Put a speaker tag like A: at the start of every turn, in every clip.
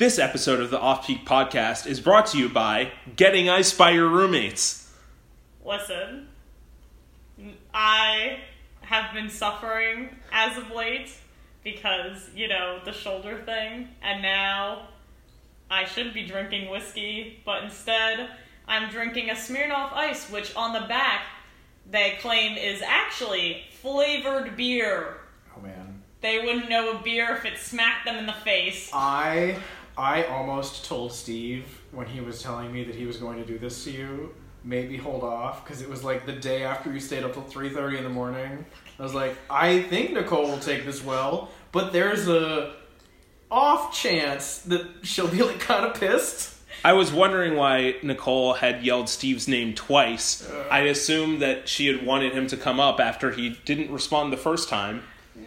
A: This episode of the Off Peak Podcast is brought to you by Getting Ice by Your Roommates.
B: Listen, I have been suffering as of late because, you know, the shoulder thing, and now I should be drinking whiskey, but instead I'm drinking a Smirnoff Ice, which on the back they claim is actually flavored beer.
C: Oh man.
B: They wouldn't know a beer if it smacked them in the face.
C: I I almost told Steve when he was telling me that he was going to do this to you, maybe hold off because it was like the day after you stayed up till three thirty in the morning. I was like, I think Nicole will take this well, but there's a off chance that she'll be like kind of pissed.
A: I was wondering why Nicole had yelled Steve's name twice.
C: Uh.
A: I assumed that she had wanted him to come up after he didn't respond the first time.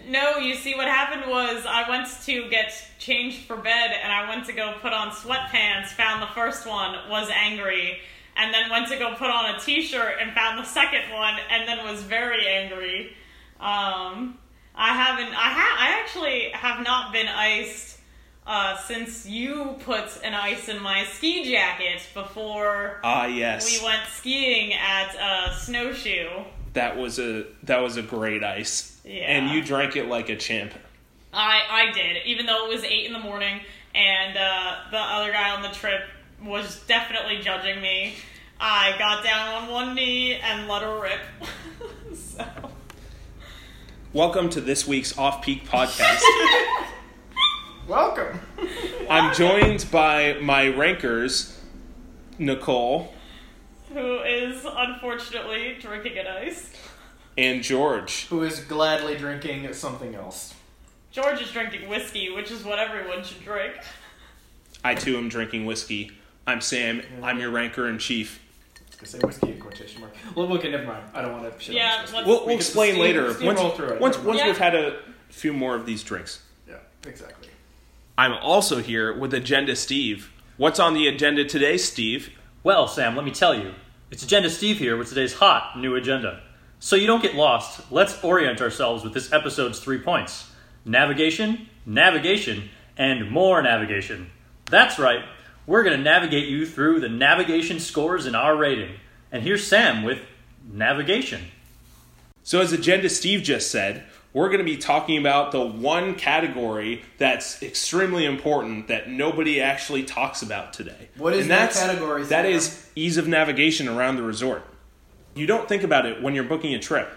B: No, you see, what happened was I went to get changed for bed and I went to go put on sweatpants, found the first one, was angry, and then went to go put on a t shirt and found the second one, and then was very angry. Um, I haven't, I, ha- I actually have not been iced uh, since you put an ice in my ski jacket before
A: Ah, yes.
B: we went skiing at uh, Snowshoe.
A: That was a that was a great ice.
B: Yeah.
A: And you drank it like a champ.
B: I I did, even though it was eight in the morning, and uh, the other guy on the trip was definitely judging me. I got down on one knee and let her rip. so
A: Welcome to this week's Off Peak Podcast.
C: Welcome.
A: I'm joined by my rankers, Nicole
B: who is unfortunately drinking an ice?
A: and George.
C: Who is gladly drinking something else?
B: George is drinking whiskey, which is what everyone should drink.
A: I too am drinking whiskey. I'm Sam. I'm your ranker in chief.
C: I say whiskey in quotation mark. Well, okay, never mind. I don't want to shit
B: Yeah,
C: on
B: let's-
A: We'll,
C: We
A: we'll
C: could
A: explain
C: steam-
A: later.
C: steamroll
A: Once,
C: through it.
A: once, once
B: Yeah.
A: we've had a few more of these drinks.
C: Yeah, exactly.
A: I'm also here with Agenda Steve. What's on the agenda today, Steve?
D: Well, Sam, let me tell you. It's Agenda Steve here with today's hot new agenda. So you don't get lost, let's orient ourselves with this episode's three points navigation, navigation, and more navigation. That's right, we're going to navigate you through the navigation scores in our rating. And here's Sam with navigation.
A: So, as Agenda Steve just said, we're going to be talking about the one category that's extremely important that nobody actually talks about today.
C: What is
A: And
C: that category,
A: That
C: Sam?
A: ease of navigation around the resort. You don't think about it when you're booking a trip,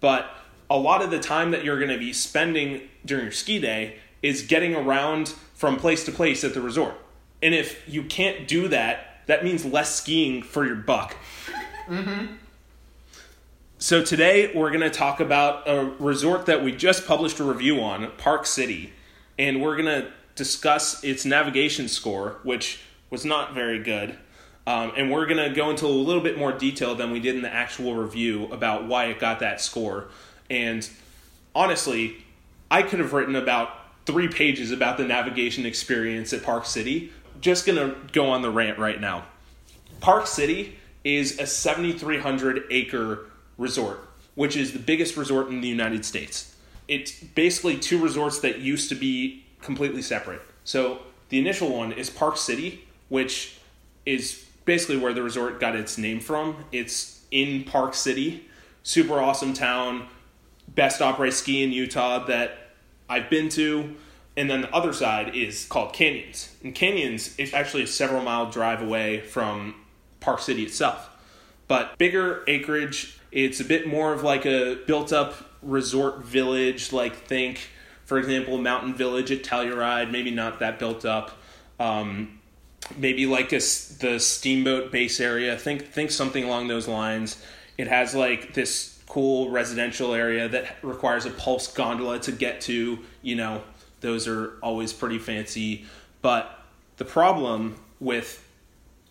A: but a lot of the time that you're going to be spending during your ski day is getting around from place to place at the resort. And if you can't do that, that means less skiing for your buck. Mm-hmm. So today we're going to talk about a resort that we just published a review on, Park City, and we're going to discuss its navigation score, which was not very good. Um, and we're going to go into a little bit more detail than we did in the actual review about why it got that score. And honestly, I could have written about three pages about the navigation experience at Park City. Just going to go on the rant right now. Park City is a 7,300 acre resort, which is the biggest resort in the United States. It's basically two resorts that used to be completely separate. So the initial one is Park City, which is basically where the resort got its name from. It's in Park City, super awesome town, best après ski in Utah that I've been to. And then the other side is called Canyons. And Canyons is actually a several mile drive away from Park City itself. But bigger acreage, it's a bit more of like a built up resort village, like think, for example, Mountain Village at Telluride, maybe not that built up. Um, maybe like a, the steamboat base area. Think think something along those lines. It has like this cool residential area that requires a pulse gondola to get to. You know, those are always pretty fancy. But the problem with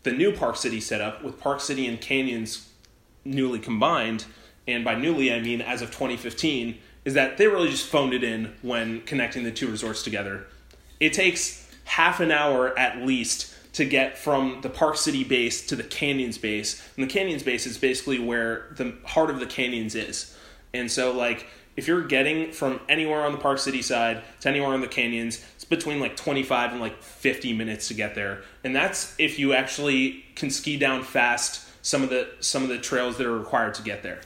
A: the new Park City setup, with Park City and Canyons newly combined, and by newly I mean as of 2015, is that they really just phoned it in when connecting the two resorts together. It takes half an hour at least to get from the Park City base to the Canyons base. And the Canyons base is basically where the heart of the Canyons is. And so, like, if you're getting from anywhere on the Park City side to anywhere on the canyons, it's between like 25 and like 50 minutes to get there. And that's if you actually can ski down fast some of the some of the trails that are required to get there.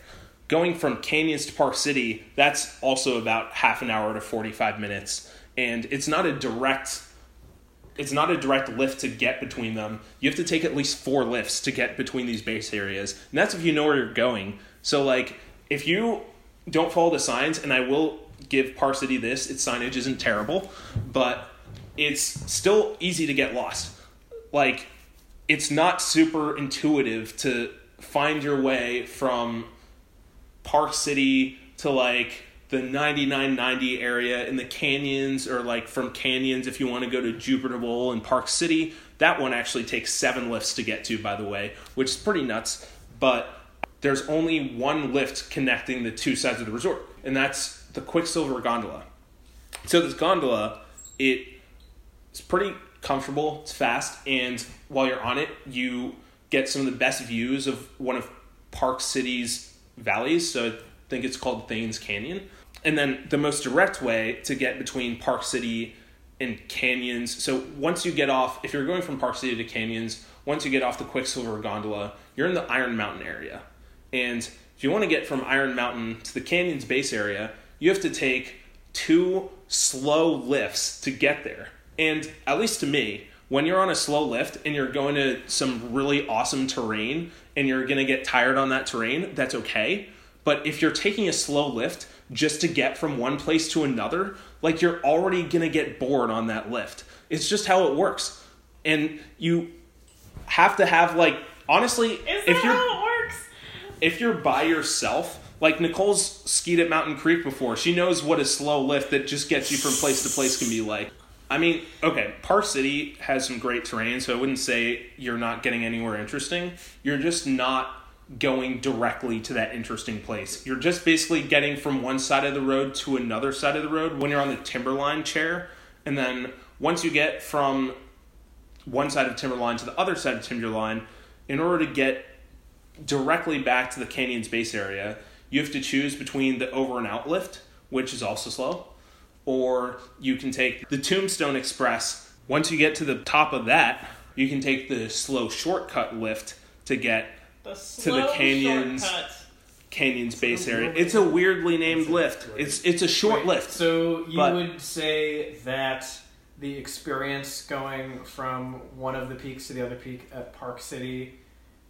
A: Going from canyons to Park City, that's also about half an hour to 45 minutes. And it's not a direct it's not a direct lift to get between them. You have to take at least four lifts to get between these base areas. And that's if you know where you're going. So like if you don't follow the signs, and I will give Park City this, its signage isn't terrible, but it's still easy to get lost. Like it's not super intuitive to find your way from Park City to like the 9990 area in the canyons or like from canyons if you want to go to Jupiter Bowl and Park City. That one actually takes seven lifts to get to, by the way, which is pretty nuts. But there's only one lift connecting the two sides of the resort, and that's the Quicksilver Gondola. So this gondola, it it's pretty comfortable, it's fast, and while you're on it, you get some of the best views of one of Park City's valleys. So I think it's called Thaynes Canyon. And then the most direct way to get between Park City and canyons. So once you get off, if you're going from Park City to canyons, once you get off the Quicksilver gondola, you're in the Iron Mountain area. And if you want to get from Iron Mountain to the canyons base area, you have to take two slow lifts to get there. And at least to me, when you're on a slow lift and you're going to some really awesome terrain and you're going to get tired on that terrain, that's okay. But if you're taking a slow lift just to get from one place to another, like you're already going to get bored on that lift. It's just how it works. And you have to have like honestly, if you're
B: how it works?
A: if you're by yourself, like Nicole's skied at Mountain Creek before, she knows what a slow lift that just gets you from place to place can be like. I mean, okay, Park City has some great terrain, so I wouldn't say you're not getting anywhere interesting. You're just not going directly to that interesting place. You're just basically getting from one side of the road to another side of the road when you're on the Timberline chair. And then once you get from one side of Timberline to the other side of Timberline, in order to get directly back to the canyon's base area, you have to choose between the over and out lift, which is also slow, or you can take the Tombstone Express. Once you get to the top of that, you can take the slow shortcut lift to get
B: The
A: the canyons.
B: shortcut.
A: canyon's base area. It's a weirdly named lift.
C: Right.
A: It's it's a short
C: Wait,
A: lift.
C: So you
A: but-
C: would say that the experience going from one of the peaks to the other peak at Park City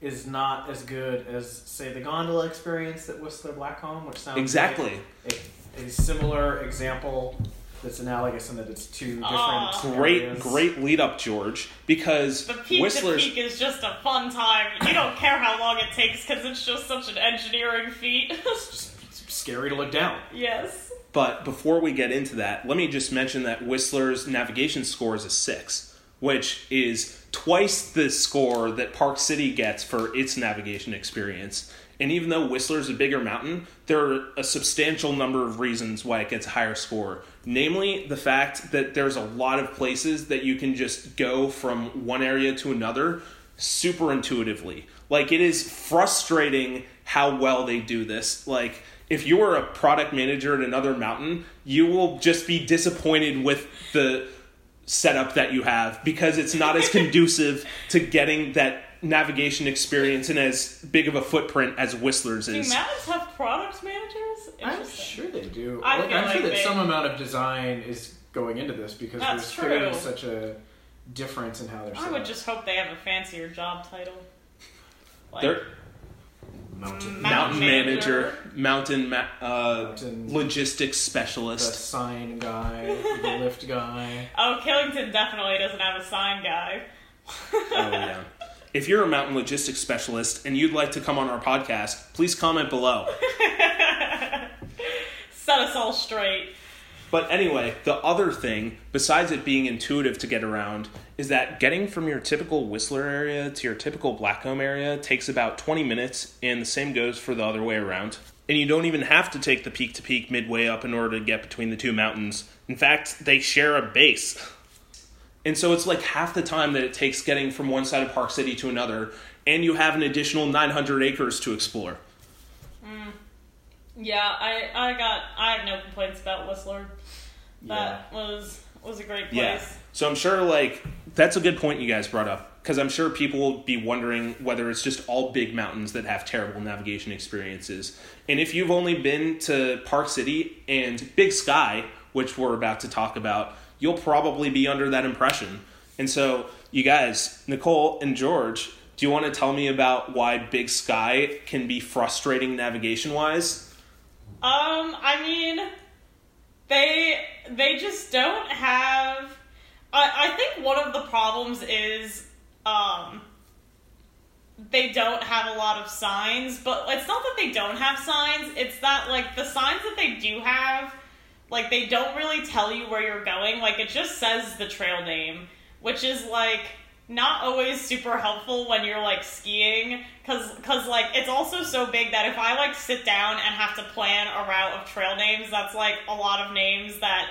C: is not as good as, say, the gondola experience at Whistler Blackcomb, which sounds
A: Exactly.
C: like a, a similar example that's analogous in that it's two different
B: Aw.
A: Great,
C: areas.
A: great lead up, George. Because
B: The peak
A: Whistler's
B: to peak is just a fun time. You don't care how long it takes because it's just such an engineering feat.
C: It's just scary to look down.
B: yes.
A: But before we get into that, let me just mention that Whistler's navigation score is a six, which is twice the score that Park City gets for its navigation experience. And even though Whistler's a bigger mountain, there are a substantial number of reasons why it gets a higher score. Namely, the fact that there's a lot of places that you can just go from one area to another super intuitively. Like, it is frustrating how well they do this. Like, if you were a product manager at another mountain, you will just be disappointed with the setup that you have because it's not as conducive to getting that navigation experience and as big of a footprint as Whistler's is.
B: Do mountains have product managers?
C: I'm sure they do.
B: I
C: like, I'm sure that
B: they-
C: some amount of design is going into this because
B: That's
C: there's clearly
B: true.
C: such a difference in how they're set
B: I would
C: up.
B: just hope they have a fancier job title. Like,
A: They're
C: mountain,
B: Mountain
A: mountain manager,
B: manager.
A: mountain, ma- uh,
C: Mountain-
A: logistics
C: the
A: specialist.
C: sign guy, the lift guy.
B: oh, Killington definitely doesn't have a sign guy.
A: Oh yeah. If you're a mountain logistics specialist and you'd like to come on our podcast, please comment below.
B: Set us all straight.
A: But anyway, the other thing, besides it being intuitive to get around, is that getting from your typical Whistler area to your typical Blackcomb area takes about 20 minutes, and the same goes for the other way around. And you don't even have to take the peak to peak midway up in order to get between the two mountains. In fact, they share a base. And so it's like half the time that it takes getting from one side of Park City to another, and you have an additional 900 acres to explore. Mm.
B: Yeah, I I got I have no complaints about Whistler. That was was a great place.
A: Yeah. So I'm sure like that's a good point you guys brought up because I'm sure people will be wondering whether it's just all big mountains that have terrible navigation experiences. And if you've only been to Park City and Big Sky, which we're about to talk about, you'll probably be under that impression. And so, you guys, Nicole and George, do you want to tell me about why Big Sky can be frustrating navigation wise?
B: Um, I mean, they they just don't have. I I think one of the problems is um they don't have a lot of signs, but it's not that they don't have signs. It's that like the signs that they do have, like they don't really tell you where you're going. Like it just says the trail name, which is like not always super helpful when you're like skiing cuz cuz like it's also so big that if I like sit down and have to plan a route of trail names, that's like a lot of names that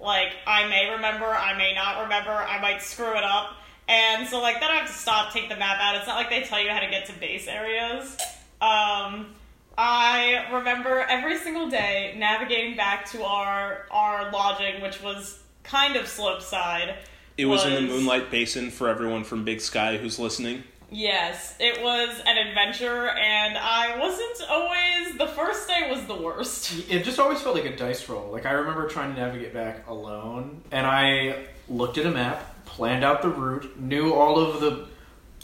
B: like I may remember, I may not remember, I might screw it up. And so like then I have to stop, take the map out. It's not like they tell you how to get to base areas. Um I remember every single day navigating back to our our lodging, which was kind of slope side.
A: It was, in the Moonlight Basin for everyone from Big Sky who's listening.
B: Yes, it was an adventure, and I wasn't always. The first day was the worst.
C: It just always felt like a dice roll. Like I remember trying to navigate back alone, and I looked at a map, planned out the route, knew all of the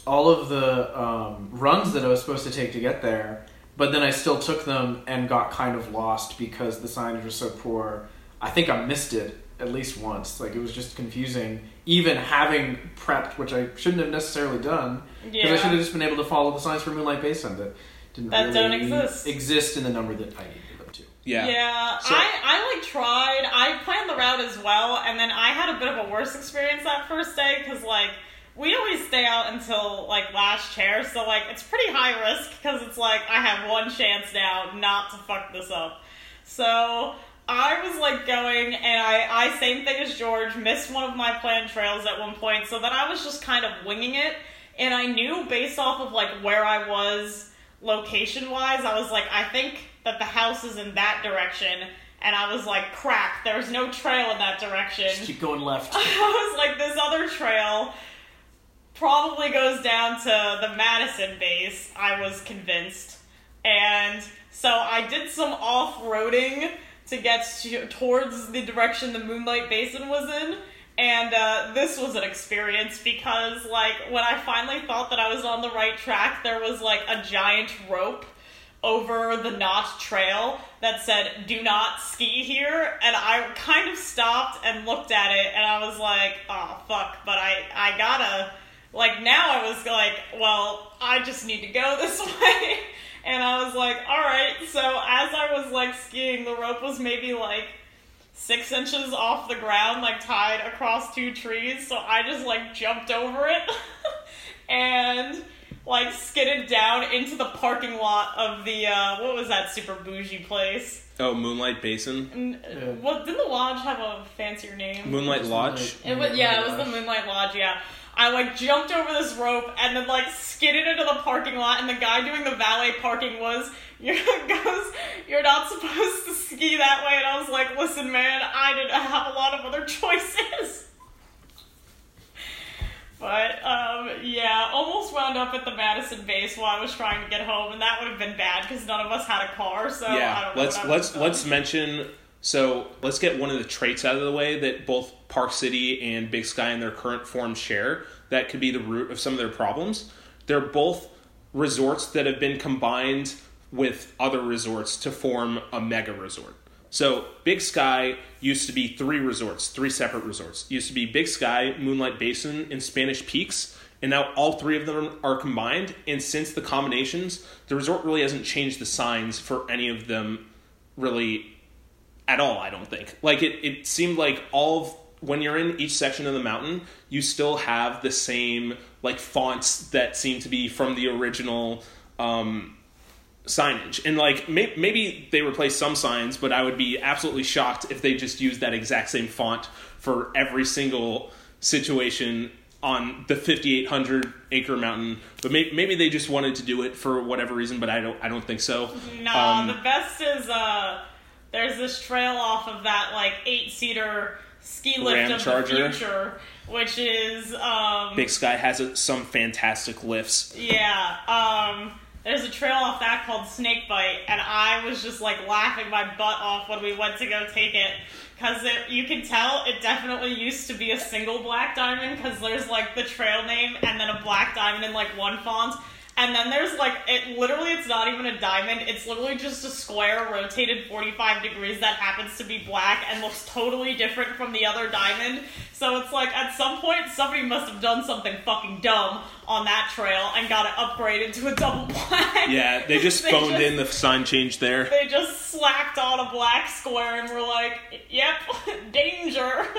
C: all of the um, runs that I was supposed to take to get there, but then I still took them and got kind of lost because the signage was so poor. I think I missed it at least once. Like it was just confusing, even having prepped, which I shouldn't have necessarily done because I should have just been able to follow the signs for Moonlight Basin that didn't
B: That
C: really
B: don't exist.
C: exist in the number that I needed them to.
A: Yeah.
B: Yeah,
A: So-
B: I, I like tried. I planned the route as well, and then I had a bit of a worse experience that first day because like we always stay out until like last chair, so like it's pretty high risk because it's like I have one chance now not to fuck this up. So I was like going, and I I same thing as George missed one of my planned trails at one point, so then I was just kind of winging it, and I knew based off of like where I was location wise, I was like, I think that the house is in that direction. And I was like, crack, there's no trail in that direction.
C: Just keep going left.
B: I was like, this other trail probably goes down to the Madison base, I was convinced. And so I did some off roading to get to, towards the direction the Moonlight Basin was in. And uh, this was an experience because, like, when I finally thought that I was on the right track, there was like a giant rope over the Notch Trail that said, Do not ski here. And I kind of stopped and looked at it, and I was like, Oh, fuck, but I, I gotta. Like, now I was like, Well, I just need to go this way. And I was like, Alright. So as I was like skiing, the rope was maybe like six inches off the ground, like tied across two trees. So I just like jumped over it and like skidded down into the parking lot of the uh, what was that super bougie place?
A: Oh, Moonlight Basin.
B: And,
C: Yeah.
B: uh, Well, didn't the lodge have a fancier name?
A: Moonlight Lodge.
B: It was, yeah, it was the Moonlight Lodge. Yeah, I like jumped over this rope and then like skidded into the parking lot, and the guy doing the valet parking was you goes, "You're not supposed to ski that way," and I was like, "Listen, man, I didn't have a lot of other choices." But um, yeah, almost wound up at the Madison base while I was trying to get home, and that would have been bad because none of us had a car. So I
A: yeah.
B: don't know
A: Let's
B: what I would've
A: let's let's mention. So let's get one of the traits out of the way that both Park City and Big Sky in their current form share. That could be the root of some of their problems. They're both resorts that have been combined with other resorts to form a mega resort. So Big Sky used to be three resorts, three separate resorts. It used to be Big Sky, Moonlight Basin, and Spanish Peaks, and now all three of them are combined. And since the combinations, the resort really hasn't changed the signs for any of them, really, at all. I don't think. Like it, it seemed like all of when you're in each section of the mountain, you still have the same like fonts that seem to be from the original. Um, signage and like may- maybe they replace some signs but i would be absolutely shocked if they just used that exact same font for every single situation on the 5,800 acre mountain, but may, maybe they just wanted to do it for whatever reason. But I don't I don't think so.
B: No,
A: Um,
B: the best is uh, there's this trail off of that like eight seater ski lift
A: Ram
B: of
A: Charger.
B: the future, which is um,
A: Big Sky has a, some fantastic lifts.
B: yeah. Um, there's a trail off that called Snakebite, and I was just like laughing my butt off when we went to go take it. Because you can tell it definitely used to be a single black diamond, because there's like the trail name and then a black diamond in like one font. And then there's like, it literally, it's not even a diamond, it's literally just a square rotated 45 degrees that happens to be black and looks totally different from the other diamond. So it's like, at some point, somebody must have done something fucking dumb on that trail and got it upgraded to a double black.
A: Yeah, they just
B: They
A: phoned
B: just-
A: in the sign change there.
B: They just slacked on a black square and were like, "Yep, danger."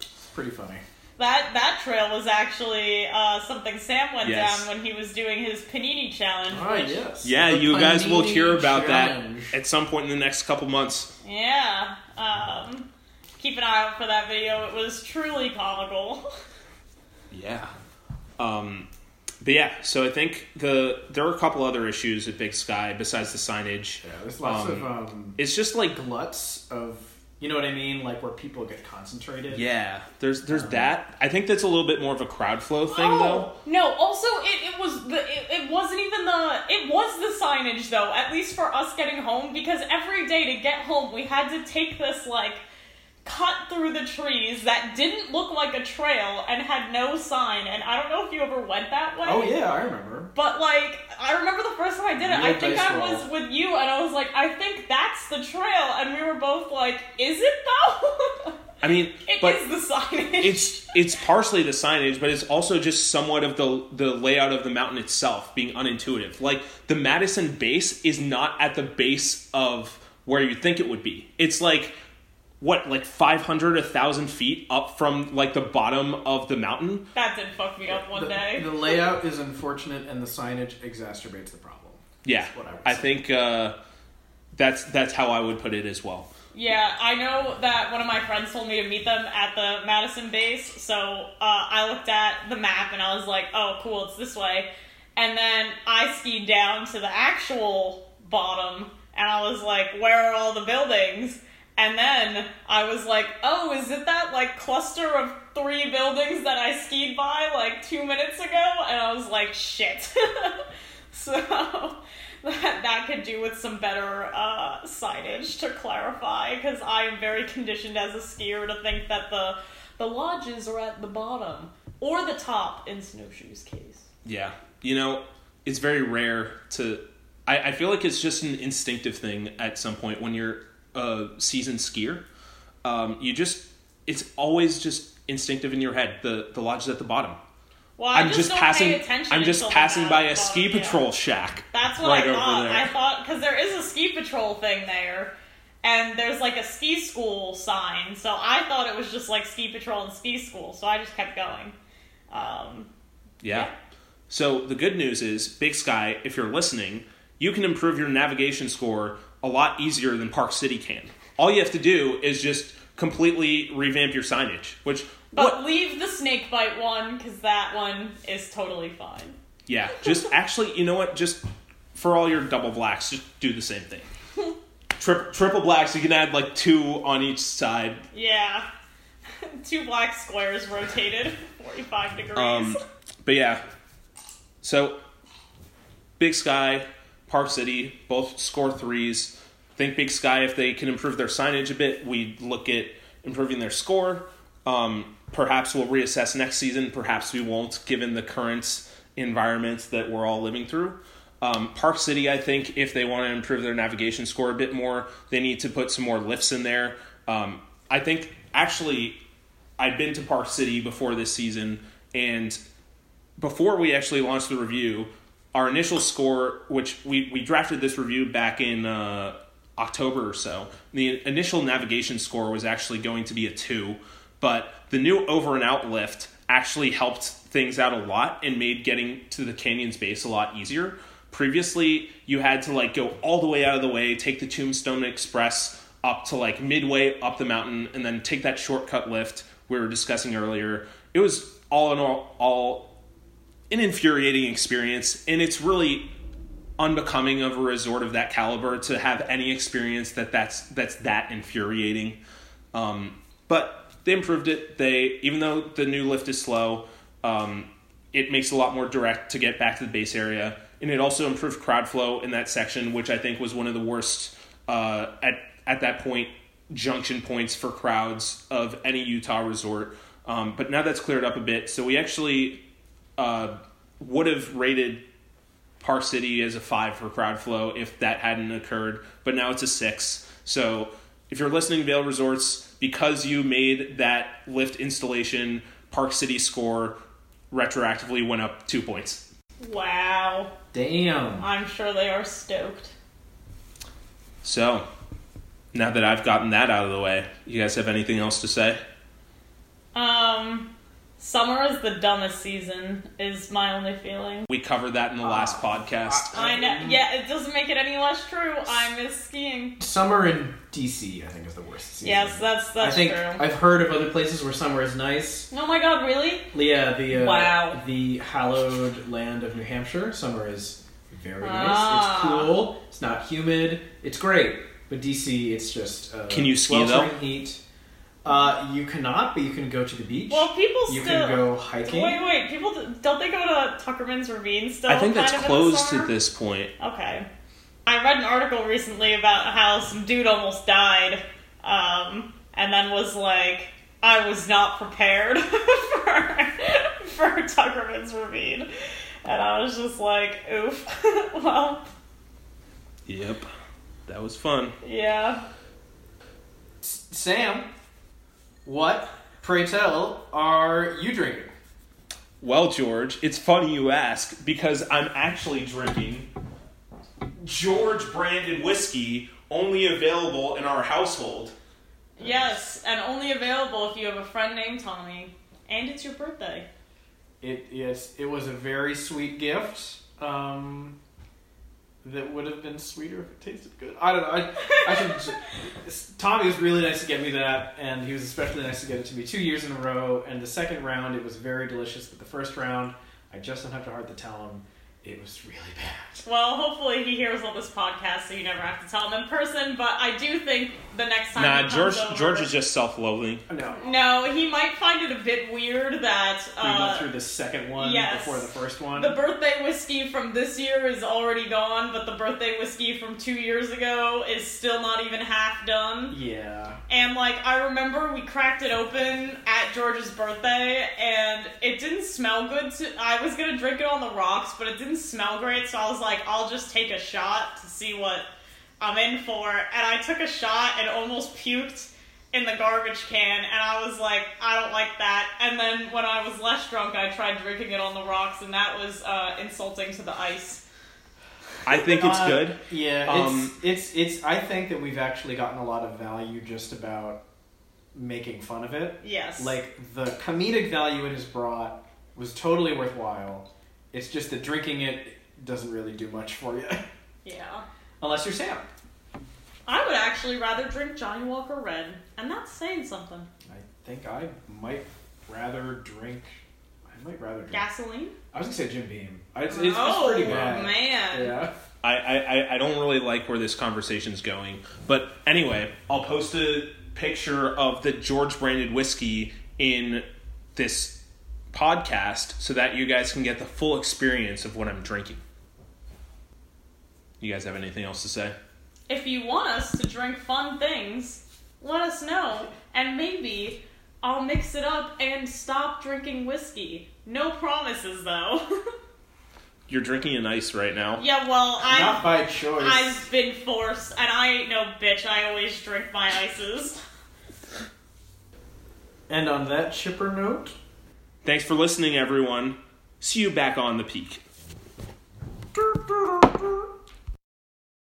C: It's pretty funny.
B: That that trail was actually uh, something Sam went
A: Yes.
B: down when he was doing his panini challenge.
C: Ah,
B: which,
C: yes.
A: Yeah,
C: The
A: you guys will hear about
C: Challenge.
A: that at some point in the next couple months.
B: yeah. Um, keep an eye out for that video. It was truly comical.
A: Yeah. Um, but yeah, so I think the there are a couple other issues at Big Sky besides the signage.
C: Yeah, there's lots
A: Um,
C: of um,
A: It's just like
C: gluts of, you know what I mean? Like where people get concentrated.
A: yeah, there's there's um, that. I think that's a little bit more of a crowd flow thing oh, though.
B: Oh, no. Also, it, it was the it, it wasn't even the it was the signage though. At least for us getting home, because every day to get home, we had to take this like cut through the trees that didn't look like a trail and had no sign. And I don't know if you ever went that way.
C: Oh yeah, I remember.
B: But like, I remember the first time I did it. I think I
C: roll.
B: was with you, and I was like, I think that's the trail, and we were both like, is it though?
A: I mean,
B: It is
A: but
B: the signage.
A: it's it's partially the signage, but it's also just somewhat of the the layout of the mountain itself being unintuitive. Like the Madison base is not at the base of where you think it would be. It's like what, like five hundred, a thousand feet up from like the bottom of the mountain.
B: that did fuck me up one
C: the,
B: day.
C: the layout is unfortunate, and the signage exacerbates the problem.
A: Yeah,
C: what I
A: I think uh, that's that's how I would put it as well.
B: Yeah, I know that one of my friends told me to meet them at the Madison base, so uh, I looked at the map and I was like, oh, cool, it's this way. And then I skied down to the actual bottom and I was like, where are all the buildings? And then I was like, oh, is it that like cluster of three buildings that I skied by like two minutes ago? And I was like, shit. so that, that could do with some better uh, signage to clarify, because I am very conditioned as a skier to think that the the lodges are at the bottom or the top in snowshoes case.
A: Yeah, you know, it's very rare to. I, I feel like it's just an instinctive thing at some point when you're a seasoned skier. Um, you just, it's always just instinctive in your head. The the lodge is at the bottom.
B: Well, I
A: I'm
B: just,
A: just, passing.
B: Pay attention
A: I'm just passing by a
B: bottom,
A: ski
B: yeah.
A: patrol shack.
B: That's what
A: right
B: I
A: over
B: thought.
A: there.
B: I thought because there is a ski patrol thing there, and there's like a ski school sign. So I thought it was just like ski patrol and ski school. So I just kept going. Um,
A: Yeah.
B: Yeah.
A: So the good news is, Big Sky, if you're listening, you can improve your navigation score a lot easier than Park City can. All you have to do is just completely revamp your signage, which
B: but
A: what
B: leave the snake bite one because that one is totally fine.
A: Yeah, just actually, you know what? Just for all your double blacks, just do the same thing. Tri- triple blacks, you can add like two on each side.
B: Yeah. Two black squares rotated 45 degrees.
A: Um, but yeah, so Big Sky, Park City, both score threes. Think Big Sky, if they can improve their signage a bit, we look at improving their score. Um, perhaps we'll reassess next season. Perhaps we won't, given the current environment that we're all living through. Um, Park City, I think, if they want to improve their navigation score a bit more, they need to put some more lifts in there. Um, I think, actually, I'd been to Park City before this season, and before we actually launched the review, our initial score, which we, we drafted this review back in uh, October or so, the initial navigation score was actually going to be a two, but the new over and out lift actually helped things out a lot and made getting to the canyon's base a lot easier. Previously, you had to like go all the way out of the way, take the Tombstone Express up to like midway up the mountain, and then take that shortcut lift we were discussing earlier. It was all in all, all an infuriating experience, and it's really unbecoming of a resort of that caliber to have any experience that that's that's that infuriating. Um, but they improved it. They even though the new lift is slow, um, it makes a lot more direct to get back to the base area, and it also improved crowd flow in that section, which I think was one of the worst uh, at at that point junction points for crowds of any Utah resort. Um, but now that's cleared up a bit, so we actually uh, would have rated Park City as a five for crowd flow if that hadn't occurred, but now it's a six. So if you're listening to Vail Resorts, because you made that lift installation, Park City score retroactively went up two points.
B: Wow.
C: Damn.
B: I'm sure they are stoked.
A: So now that I've gotten that out of the way, you guys have anything else to say?
B: Um, summer is the dumbest season, is my only feeling.
A: We covered that in the last
C: Uh,
A: podcast.
B: I know. Yeah, it doesn't make it any less true. I miss skiing.
C: Summer in DC, I think, is the worst season.
B: Yes, that's
C: I
B: that's
C: think
B: true.
C: I've heard of other places where summer is nice.
B: oh my god, really?
C: Yeah, the uh,
B: Wow.
C: the hallowed land of New Hampshire. Summer is very nice.
B: Ah.
C: It's cool. It's not humid. It's great. But DC, it's just uh,
A: Can you ski,
C: sweltering
A: though?
C: Heat. Uh, you cannot, but you can go to the beach.
B: Well, people
C: you
B: still.
C: can go hiking.
B: Wait, wait. People don't they go to Tuckerman's Ravine still?
A: I think that's
B: kind of in the
A: closed at this point.
B: Okay. I read an article recently about how some dude almost died, um, and then was like, I was not prepared for, for Tuckerman's Ravine. And I was just like, oof. well,
A: Yep. That was fun.
B: yeah.
C: S- Sam, what, pray tell, are you drinking?
A: Well, George, it's funny you ask because I'm actually drinking George branded whiskey only available in our household.
B: Yes, and only available if you have a friend named Tommy. And it's your birthday.
C: It yes, it was a very sweet gift. Um, that would have been sweeter if it tasted good. I don't know. I, I should. Tommy was really nice to get me that, and he was especially nice to get it to me two years in a row. And the second round, it was very delicious. But the first round, I just don't have the heart to tell him it was really bad.
B: Well, hopefully he hears all this podcast so you never have to tell him in person, but I do think the next time
A: Nah,
B: he comes
A: George.
B: over-
A: George is just self-loathing.
C: No,
B: No, he might find it a bit weird that
C: we went
B: uh,
C: through the second one
B: yes.
C: before the first one.
B: the birthday whiskey from this year is already gone, but the birthday whiskey from two years ago is still not even half done.
C: yeah,
B: And like I remember we cracked it open at George's birthday and it didn't smell good to I was gonna drink it on the rocks, but it didn't smell great, so I was like, I'll just take a shot to see what I'm in for. And I took a shot and almost puked in the garbage can and I was like, I don't like that. And then when I was less drunk I tried drinking it on the rocks and that was uh, insulting to the ice.
A: I think it's
C: Uh,
A: good.
C: Yeah,
A: Um,
C: it's it's it's. I think that we've actually gotten a lot of value just about making fun of it.
B: Yes.
C: Like the comedic value it has brought was totally worthwhile. It's just that drinking it doesn't really do much for you,
B: Yeah.
C: unless you're Sam.
B: I would actually rather drink Johnnie Walker Red, and that's saying something.
C: I think I might rather drink. I might rather drink.
B: Gasoline?
C: I was gonna say Jim Beam. I- It's, it's, it's
B: oh,
C: pretty bad.
B: man.
C: Yeah.
A: I, I, I- I don't really like where this conversation's going. But anyway, I'll post a picture of the George branded whiskey in this podcast so that you guys can get the full experience of what I'm drinking. You guys have anything else to say?
B: If you want us to drink fun things, let us know, and maybe I'll mix it up and stop drinking whiskey. No promises, though.
A: You're drinking an ice right now.
B: yeah, well,
C: Not
B: I've,
C: by choice.
B: I've been forced, and I ain't no bitch. I always drink my ices.
C: And on that chipper note,
A: Thanks for listening, everyone. See you back on the peak.